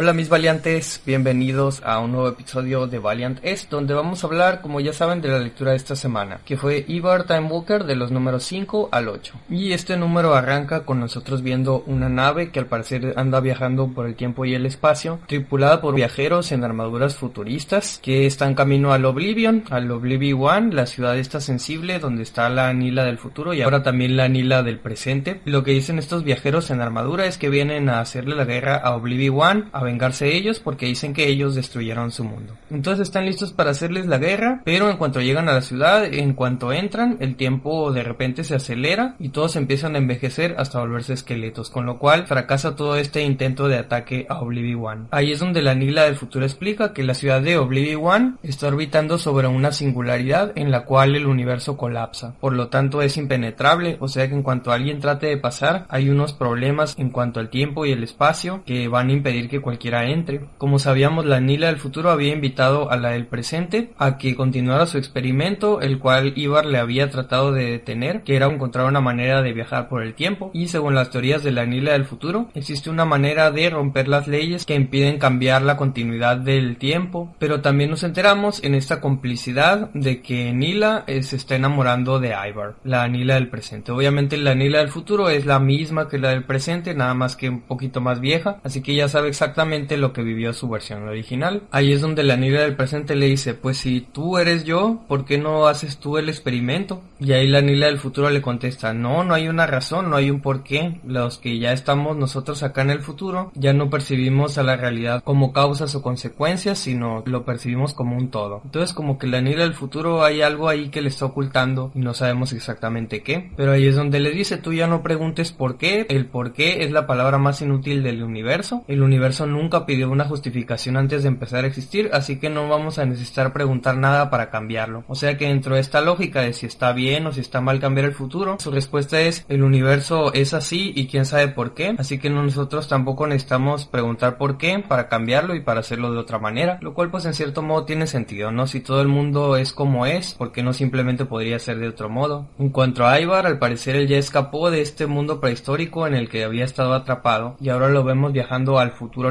Hola mis valiantes, bienvenidos a un nuevo episodio de Valiant Es, donde vamos a hablar, como ya saben, de la lectura de esta semana, que fue Ivar Time Walker de los números 5 al 8. Y este número arranca con nosotros viendo una nave que al parecer anda viajando por el tiempo y el espacio, tripulada por viajeros en armaduras futuristas, que están camino al Oblivion, al Oblivion One, la ciudad esta sensible, donde está la Anila del futuro y ahora también la Anila del presente. Lo que dicen estos viajeros en armadura es que vienen a hacerle la guerra a Oblivion vengarse ellos porque dicen que ellos destruyeron su mundo. Entonces están listos para hacerles la guerra, pero en cuanto llegan a la ciudad, en cuanto entran, el tiempo de repente se acelera y todos empiezan a envejecer hasta volverse esqueletos, con lo cual fracasa todo este intento de ataque a Oblivion. Ahí es donde la Nila del futuro explica que la ciudad de Oblivion está orbitando sobre una singularidad en la cual el universo colapsa, por lo tanto es impenetrable, o sea que en cuanto alguien trate de pasar, hay unos problemas en cuanto al tiempo y el espacio que van a impedir que cualquiera entre. Como sabíamos, la Nila del futuro había invitado a la del presente a que continuara su experimento, el cual Ivar le había tratado de detener, que era encontrar una manera de viajar por el tiempo. Y según las teorías de la Nila del futuro, existe una manera de romper las leyes que impiden cambiar la continuidad del tiempo. Pero también nos enteramos en esta complicidad de que Nila eh, se está enamorando de Ivar, la Nila del presente. Obviamente la Nila del futuro es la misma que la del presente, nada más que un poquito más vieja, así que ya sabe exactamente lo que vivió su versión original. Ahí es donde la Nila del presente le dice, pues si tú eres yo, ¿por qué no haces tú el experimento? Y ahí la Nila del futuro le contesta, no, no hay una razón, no hay un por qué. Los que ya estamos nosotros acá en el futuro, ya no percibimos a la realidad como causas o consecuencias, sino lo percibimos como un todo. Entonces como que la Nila del futuro hay algo ahí que le está ocultando y no sabemos exactamente qué. Pero ahí es donde le dice, tú ya no preguntes por qué, el por qué es la palabra más inútil del universo. El universo nunca pidió una justificación antes de empezar a existir, así que no vamos a necesitar preguntar nada para cambiarlo. O sea que dentro de esta lógica de si está bien o si está mal cambiar el futuro, su respuesta es el universo es así y quién sabe por qué, así que nosotros tampoco necesitamos preguntar por qué para cambiarlo y para hacerlo de otra manera, lo cual pues en cierto modo tiene sentido, ¿no? Si todo el mundo es como es, ¿por qué no simplemente podría ser de otro modo? En cuanto a Ivar, al parecer él ya escapó de este mundo prehistórico en el que había estado atrapado y ahora lo vemos viajando al futuro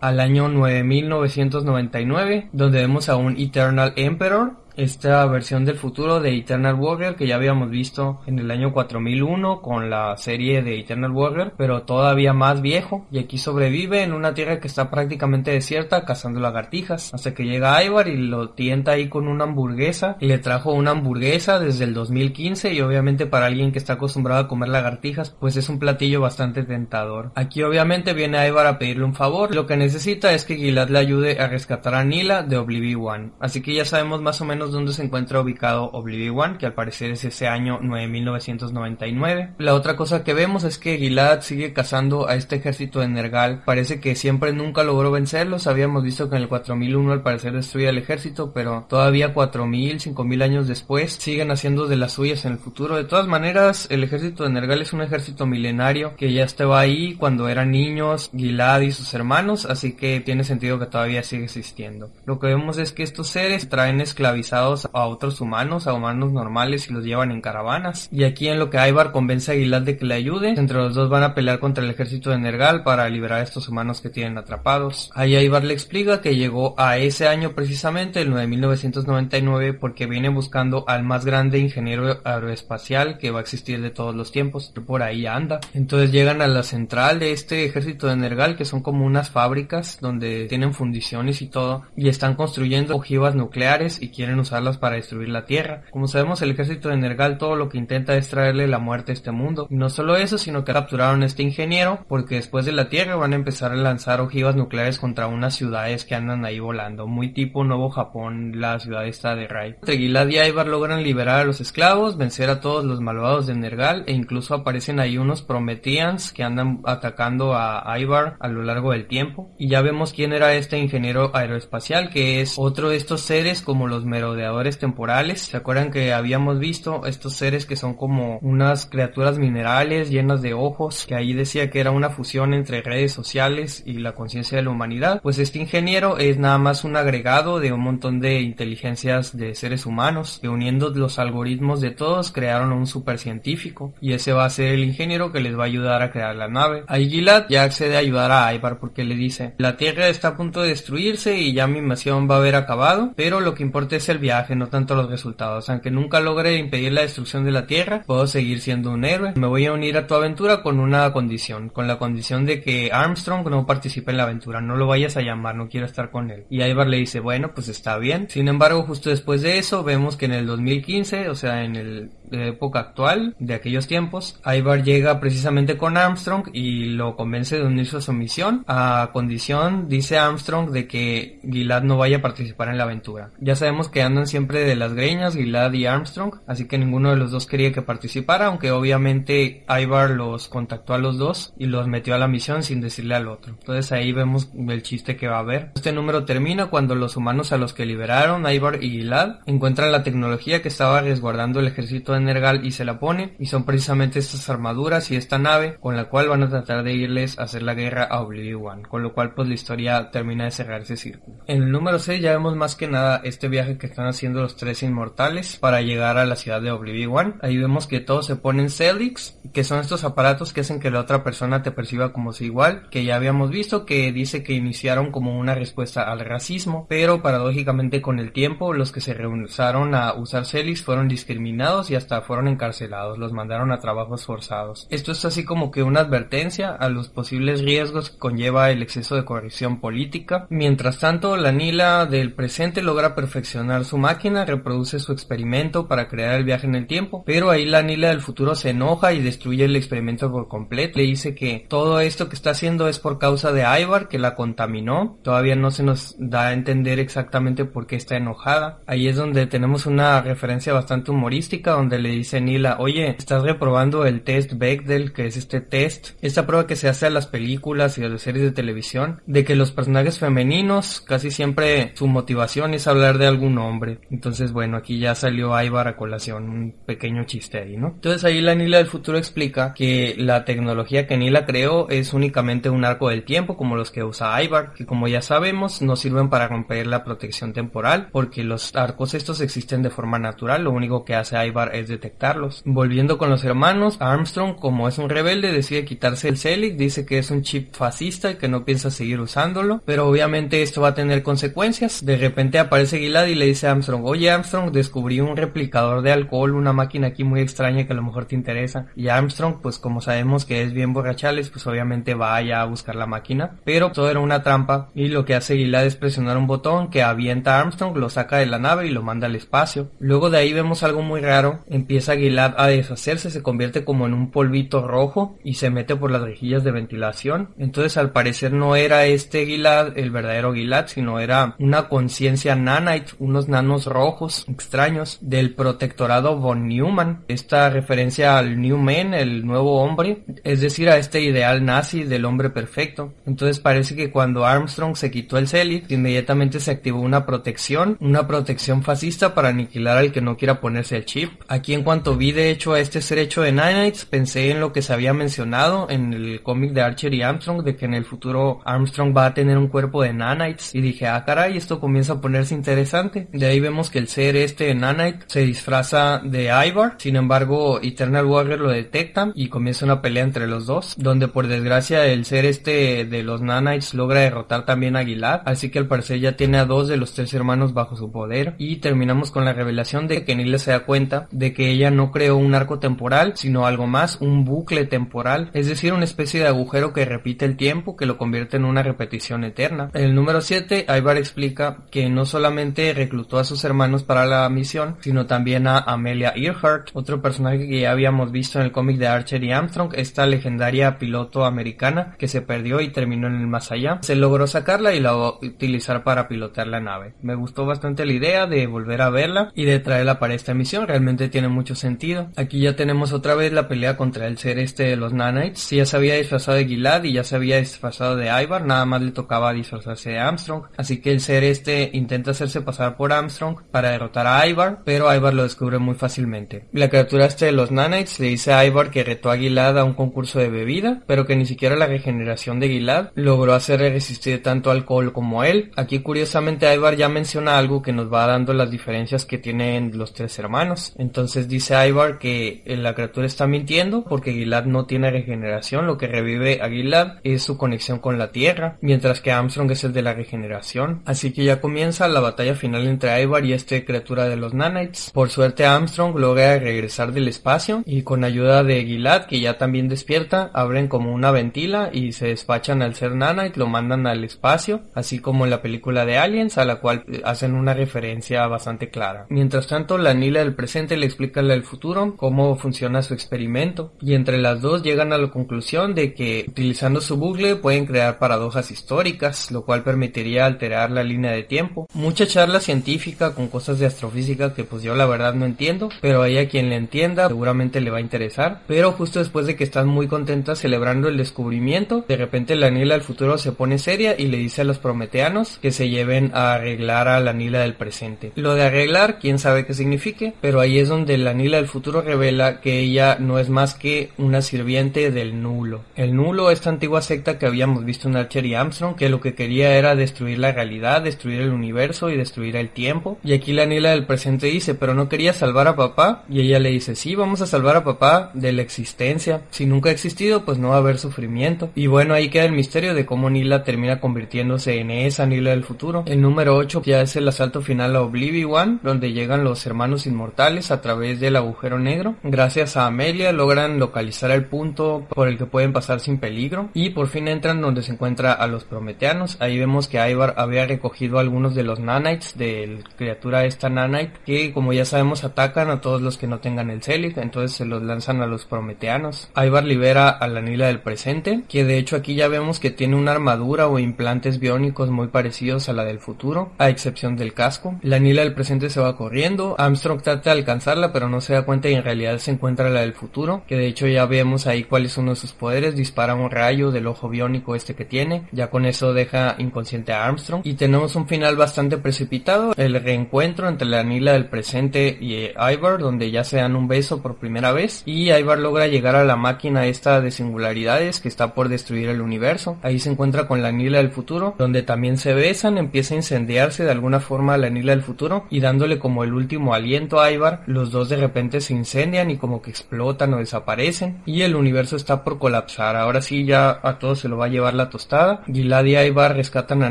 al año 9999, donde vemos a un Eternal Emperor esta versión del futuro de Eternal Warrior que ya habíamos visto en el año 4001 con la serie de Eternal Warrior, pero todavía más viejo. Y aquí sobrevive en una tierra que está prácticamente desierta cazando lagartijas hasta que llega Ivar y lo tienta ahí con una hamburguesa. Y le trajo una hamburguesa desde el 2015 y obviamente para alguien que está acostumbrado a comer lagartijas pues es un platillo bastante tentador. Aquí obviamente viene Ivar a pedirle un favor, lo que necesita es que Gilad le ayude a rescatar a Nila de Oblivion así que ya sabemos más o menos donde se encuentra ubicado Oblivion que al parecer es ese año 9999. La otra cosa que vemos es que Gilad sigue cazando a este ejército de Nergal. Parece que siempre nunca logró vencerlos. Habíamos visto que en el 4001 al parecer destruye el ejército, pero todavía 4000, 5000 años después siguen haciendo de las suyas en el futuro. De todas maneras, el ejército de Nergal es un ejército milenario que ya estaba ahí cuando eran niños Gilad y sus hermanos, así que tiene sentido que todavía sigue existiendo. Lo que vemos es que estos seres traen esclavizados a otros humanos, a humanos normales y los llevan en caravanas. Y aquí en lo que Ivar convence a Gilad de que le ayude, entre los dos van a pelear contra el ejército de Nergal para liberar a estos humanos que tienen atrapados. Ahí Ivar le explica que llegó a ese año precisamente, el 9999, porque viene buscando al más grande ingeniero aeroespacial que va a existir de todos los tiempos, por ahí anda. Entonces llegan a la central de este ejército de Nergal, que son como unas fábricas donde tienen fundiciones y todo, y están construyendo ojivas nucleares y quieren usarlas para destruir la Tierra. Como sabemos, el ejército de Nergal todo lo que intenta es traerle la muerte a este mundo. Y no solo eso, sino que capturaron a este ingeniero porque después de la Tierra van a empezar a lanzar ojivas nucleares contra unas ciudades que andan ahí volando, muy tipo Nuevo Japón, la ciudad esta de Rai. Gilad y Ivar logran liberar a los esclavos, vencer a todos los malvados de Nergal e incluso aparecen ahí unos Prometheans que andan atacando a Ivar a lo largo del tiempo. Y ya vemos quién era este ingeniero aeroespacial que es otro de estos seres como los merodeadores temporales. ¿Se acuerdan que habíamos visto estos seres que son como unas criaturas minerales llenas de ojos? Que ahí decía que era una fusión entre redes sociales y la conciencia de la humanidad. Pues este ingeniero es nada más un agregado de un montón de inteligencias de seres humanos que uniendo los algoritmos de todos crearon un supercientífico y ese va a ser el ingeniero que les va a ayudar a crear la nave. Ahí Gilad ya accede a ayudar a Ivar porque le dice la Tierra está a punto de destruirse y ya mi invasión va a haber acabado, pero lo que importa es el viaje, no tanto los resultados. Aunque nunca logre impedir la destrucción de la Tierra, puedo seguir siendo un héroe. Me voy a unir a tu aventura con una condición, con la condición de que Armstrong no participe en la aventura, no lo vayas a llamar, no quiero estar con él. Y Ivar le dice, bueno, pues está bien. Sin embargo, justo después de eso, vemos que en el 2015, o sea, en el época actual, de aquellos tiempos, Ivar llega precisamente con Armstrong y lo convence de unirse a su misión, a condición, dice Armstrong, de que Gilad no vaya a participar en la aventura. Ya sabemos que andan siempre de las greñas, Gilad y Armstrong, así que ninguno de los dos quería que participara, aunque obviamente Ivar los contactó a los dos y los metió a la misión sin decirle al otro. Entonces ahí vemos el chiste que va a haber. Este número termina cuando los humanos a los que liberaron, Ivar y Gilad, encuentran la tecnología que estaba resguardando el ejército Nergal y se la pone y son precisamente estas armaduras y esta nave con la cual van a tratar de irles a hacer la guerra a Oblivion, con lo cual pues la historia termina de cerrar ese círculo. En el número 6 ya vemos más que nada este viaje que están haciendo los tres inmortales para llegar a la ciudad de Oblivion. Ahí vemos que todos se ponen Celix, que son estos aparatos que hacen que la otra persona te perciba como si igual, que ya habíamos visto que dice que iniciaron como una respuesta al racismo, pero paradójicamente con el tiempo los que se rehusaron a usar Celix fueron discriminados y hasta fueron encarcelados, los mandaron a trabajos forzados. Esto es así como que una advertencia a los posibles riesgos que conlleva el exceso de corrección política. Mientras tanto, la Nila del presente logra perfeccionar su máquina, reproduce su experimento para crear el viaje en el tiempo, pero ahí la Nila del futuro se enoja y destruye el experimento por completo. Le dice que todo esto que está haciendo es por causa de Ivar, que la contaminó. Todavía no se nos da a entender exactamente por qué está enojada. Ahí es donde tenemos una referencia bastante humorística donde le dice Nila, oye, estás reprobando el test Bechdel, que es este test, esta prueba que se hace a las películas y a las series de televisión, de que los personajes femeninos casi siempre su motivación es hablar de algún hombre. Entonces, bueno, aquí ya salió Ivar a colación, un pequeño chiste ahí, ¿no? Entonces ahí la Nila del futuro explica que la tecnología que Nila creó es únicamente un arco del tiempo, como los que usa Ivar, que como ya sabemos no sirven para romper la protección temporal, porque los arcos estos existen de forma natural, lo único que hace Ivar es de detectarlos. Volviendo con los hermanos, Armstrong, como es un rebelde, decide quitarse el Celic, dice que es un chip fascista y que no piensa seguir usándolo, pero obviamente esto va a tener consecuencias. De repente aparece Gilad y le dice Armstrong, oye Armstrong, descubrí un replicador de alcohol, una máquina aquí muy extraña que a lo mejor te interesa. Y Armstrong, pues como sabemos que es bien borrachales, pues obviamente va allá a buscar la máquina, pero todo era una trampa y lo que hace Gilad es presionar un botón que avienta a Armstrong, lo saca de la nave y lo manda al espacio. Luego de ahí vemos algo muy raro, empieza Gilad a deshacerse, se convierte como en un polvito rojo y se mete por las rejillas de ventilación. Entonces al parecer no era este Gilad el verdadero Gilad, sino era una conciencia nanite, unos nanos rojos extraños del protectorado von Neumann. Esta referencia al New Man, el nuevo hombre, es decir, a este ideal nazi del hombre perfecto. Entonces parece que cuando Armstrong se quitó el Celit, inmediatamente se activó una protección, una protección fascista para aniquilar al que no quiera ponerse el chip. Aquí en cuanto vi de hecho a este ser hecho de Nanites, pensé en lo que se había mencionado en el cómic de Archer y Armstrong, de que en el futuro Armstrong va a tener un cuerpo de Nanites. Y dije, ah caray, esto comienza a ponerse interesante. De ahí vemos que el ser este Nanite se disfraza de Ivar, sin embargo Eternal Warrior lo detecta y comienza una pelea entre los dos, donde por desgracia el ser este de los Nanites logra derrotar también a Gilad, así que al parecer ya tiene a dos de los tres hermanos bajo su poder y terminamos con la revelación de que Nila se da cuenta de que ella no creó un arco temporal, sino algo más, un bucle temporal, es decir, una especie de agujero que repite el tiempo, que lo convierte en una repetición eterna. En el número 7, Ivar explica que no solamente reclutó a sus hermanos para la misión, sino también a Amelia Earhart, otro personaje que ya habíamos visto en el cómic de Archer y Armstrong, esta legendaria piloto americana que se perdió y terminó en el más allá. Se logró sacarla y la utilizar para pilotear la nave. Me gustó bastante la idea de volver a verla y de traerla para esta misión, realmente tiene mucho sentido. Aquí ya tenemos otra vez la pelea contra el ser este de los nanites. Ya se había disfrazado de Gilad y ya se había disfrazado de Ivar, nada más le tocaba disfrazarse de Armstrong. Así que el ser este intenta hacerse pasar por Armstrong para derrotar a Ivar, pero Ivar lo descubre muy fácilmente. La criatura este de los nanites le dice a Ivar que retó a Gilad a un concurso de bebida, pero que ni siquiera la regeneración de Gilad logró hacerle resistir tanto alcohol como él. Aquí curiosamente Ivar ya menciona algo que nos va dando las diferencias que tienen los tres hermanos. Entonces dice Ivar que la criatura está mintiendo porque Gilad no tiene regeneración, lo que revive a Gilad es su conexión con la tierra, mientras que Armstrong es el de la regeneración. Así que ya comienza la batalla final entre Ivar y este criatura de los nanites. Por suerte Armstrong logra regresar del espacio y con ayuda de Gilad, que ya también despierta, abren como una ventila y se despachan al ser nanite, lo mandan al espacio, así como en la película de Aliens, a la cual eh, hacen una referencia bastante clara. Mientras tanto, la Nila del presente le explica al futuro cómo funciona su experimento, y entre las dos llegan a la conclusión de que utilizando su bucle pueden crear paradojas históricas, lo cual permitiría alterar la línea de tiempo. Mucha charla científica con cosas de astrofísica que pues yo la verdad no entiendo, pero hay a quien le entienda seguramente le va a interesar. Pero justo después de que están muy contentas celebrando el descubrimiento, de repente la Nila del futuro se pone seria y le dice a los prometeanos que se lleven a arreglar a la Nila del presente. Lo de arreglar, quién sabe qué signifique, pero ahí es donde la Nila del futuro revela que ella no es más que una sirviente del nulo. El nulo, esta antigua secta que habíamos visto en Archer y Armstrong, que lo que quería era destruir la realidad, destruir el universo y destruir el tiempo. Y aquí la Nila del presente dice, pero no quería salvar a papá. Y ella le dice, sí, vamos a salvar a papá de la existencia. Si nunca ha existido, pues no va a haber sufrimiento. Y bueno, ahí queda el misterio de cómo Nila termina convirtiéndose en esa Nila del futuro. El número 8 ya es el asalto final a Oblivion, donde llegan los hermanos inmortales a través del agujero negro. Gracias a Amelia logran localizar el punto por el que pueden pasar sin peligro. Y por fin entran donde se encuentra a los prometeanos. Ahí vemos que Ivar había recogido algunos de los nanites de criatura esta nanite que como ya sabemos atacan a todos los que no tengan el Celic, entonces se los lanzan a los prometeanos. Ivar libera a la Nila del presente, que de hecho aquí ya vemos que tiene una armadura o implantes biónicos muy parecidos a la del futuro, a excepción del casco. La Nila del presente se va corriendo, Armstrong trata de alcanzarla pero no se da cuenta y en realidad se encuentra la del futuro, que de hecho ya vemos ahí cuál es uno de sus poderes, dispara un rayo del ojo biónico este que tiene, ya con eso deja inconsciente a Armstrong y tenemos un final bastante precipitado, reencuentro entre la Nila del presente y eh, Ivar donde ya se dan un beso por primera vez y Ivar logra llegar a la máquina esta de singularidades que está por destruir el universo. Ahí se encuentra con la Nila del futuro donde también se besan, empieza a incendiarse de alguna forma la Nila del futuro y dándole como el último aliento a Ivar, los dos de repente se incendian y como que explotan o desaparecen y el universo está por colapsar. Ahora sí ya a todos se lo va a llevar la tostada. Gilad y Ivar rescatan a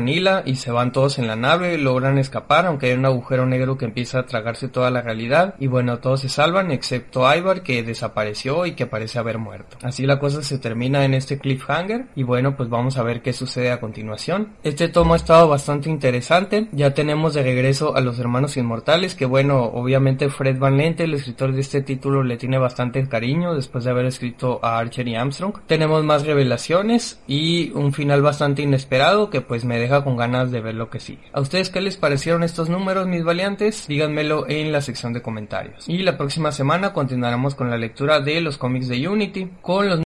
Nila y se van todos en la nave, logran escapar aunque hay un agujero negro que empieza a tragarse toda la realidad y bueno, todos se salvan excepto Ivar que desapareció y que parece haber muerto. Así la cosa se termina en este cliffhanger y bueno, pues vamos a ver qué sucede a continuación. Este tomo ha estado bastante interesante, ya tenemos de regreso a los hermanos inmortales que bueno, obviamente Fred Van Lente, el escritor de este título, le tiene bastante cariño después de haber escrito a Archer y Armstrong. Tenemos más revelaciones y un final bastante inesperado que pues me deja con ganas de ver lo que sigue. ¿A ustedes qué les parecieron estos números, mis valientes? Díganmelo en la sección de comentarios. Y la próxima semana continuaremos con la lectura de los cómics de Unity, con los